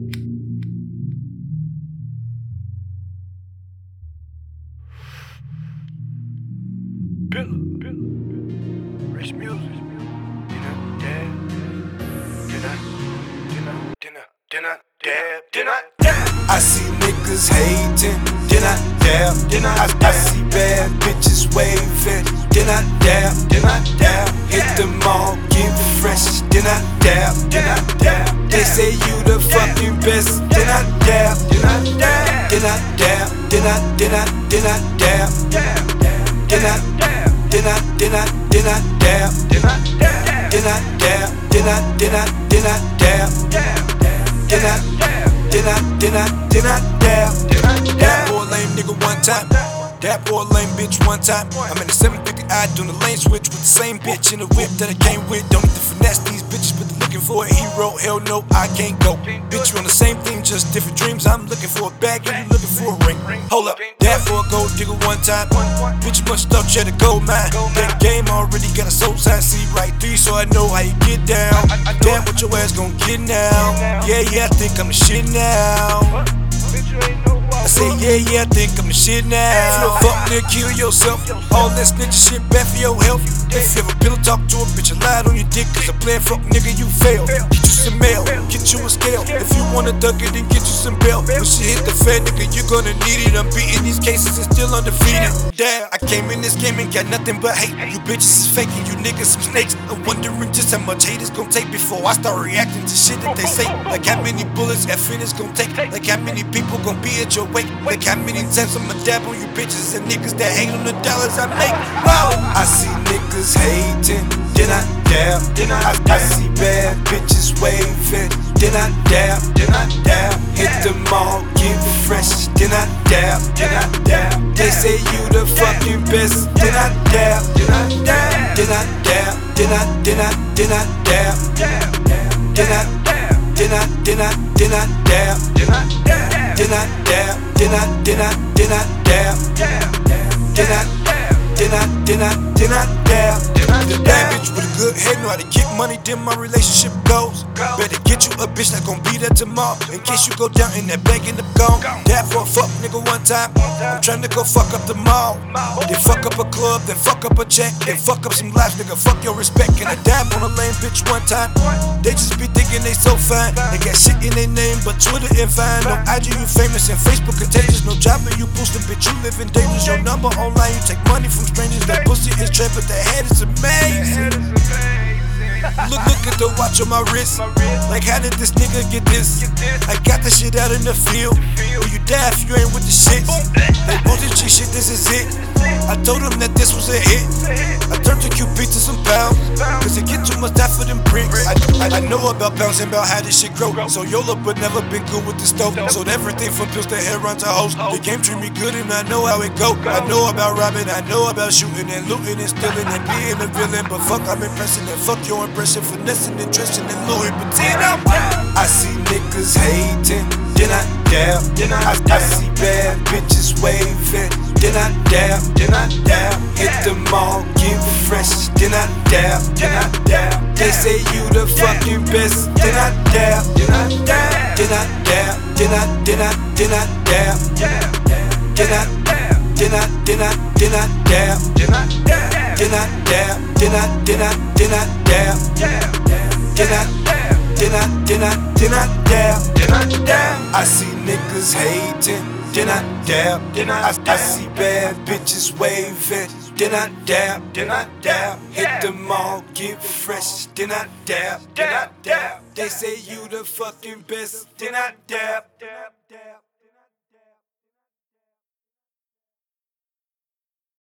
Dinner. Dinner, dinner, dinner, dinner. Dinner. I see niggas hating, I see bad bitches waving, then I dab, then I dab, hit the mall, get fresh, then I dab, then I dab. They say you the fucking best, then I dab, then I dab, then I dab, then I, then I, then I dab, then I, then I, then I, then I dab, then I dab, then I dab, then I, then I, then I dab, then I, dare then I, then I, then I dab. That boy lame nigga one time. That boy lame bitch one time. I'm in the 750 I doing the lane switch with the same bitch in the whip that I came with. Don't need to finesse these bitches, but looking for a hero. Hell no, I can't go. Bitch, you on the same thing, just different dreams. I'm looking for a bag and you looking for a ring. Hold up, that for a gold digger one time. Bitch, you must thought you had a gold mine. That game already got a soul sign, see right through, so I know how you get down. Damn, what your ass gonna get now? Yeah, yeah, I think I'm the shit now. Bitch, you ain't know I say, yeah, yeah, think I'm the shit now. Fuck nigga, kill yourself. All that snitch shit bad for your health. If you ever pillow talk to a bitch, I lied on your dick. Cause I playing fuck nigga, you fail. Get you some mail, get you a scale. If you wanna duck it, then get you some bail. When she hit the fan, nigga, you gonna need it. I'm beating these cases and still undefeated. Damn, I came in this game and got nothing but hate. You bitches is faking, you niggas some snakes. I'm wondering just how much hate it's gonna take before I start reacting to shit that they say. Like how many bullets effing it's gonna take. Like how many people gonna be at your wake. Like how many times I'ma dab on you bitches and niggas that hate on the dollars I make. Wow, I see niggas hating, then I dab. Then I, I see bad bitches waving, then I dab. Then I dab. Hit the mall, get fresh, then I dab. Then I dab. They say you the fucking best, then I dab. Then I dab. Then I dab. Then I, then I, then I dab. Then I, then I, then I, then I dab. Then I dab. Then I dab. Then I, then I, then I dab. Then I, then I, then I, then I dab. The bad bitch with a good head know how to get money, then my relationship goes. Better get you a bitch that gon' be there tomorrow. In case you go down in that bank and the gone. Dab for a fuck nigga one time. I'm trying to go fuck up the mall. Then fuck up a club, then fuck up a check, then fuck up some lives, nigga. Fuck your respect. And I dab on a lame bitch one time. They just be thinking they so fine. They got shit in their name, but Twitter and Vine. No IG, you famous and Facebook contagious. No job, and you boosting, bitch. You live in dangerous. Your number online, you take money from strangers. That pussy is trap, but the head is amazing. Look, look at the watch on my wrist. Like, how did this nigga get this? I got the shit out in the field. Or you die if you ain't with the shit. Like, oh, bullshit G shit, this is it. I told him that this was a hit. I turned to QP to some pounds. Cause it get too much die for them bricks. I, I, I know about and about how this shit grow. So YOLO, but never been good with the stove. Sold everything from pills to heroin to hoes. The game treat me good and I know how it go. I know about robbing, I know about shooting and looting and stealing and being a villain. But fuck, I'm impressing and fuck your impression. Finessing and dressing in Louis Vuitton. I see niggas hating, then I dab. Then I, I see bad bitches waving, then I dab. Then I dab. Hit the mall, get fresh, then I dab. Then I dab. They say you the fucking best, then I dab. Then I dab. Then I dab. Then I, then I, then I dab. Then I, then I, then I, then I dab. Then I dab. Then I dab. Then I, then I, then I dab. Then I, then I, then I, then I dab. Then I dab. I see niggas hating. Then I dab. Then I, I see bad bitches waving. Then I dab. Then I dab. Hit the mall, get fresh. Then I dab. Then I dab. They say you the fucking best. Then I dab. Dab. Dab.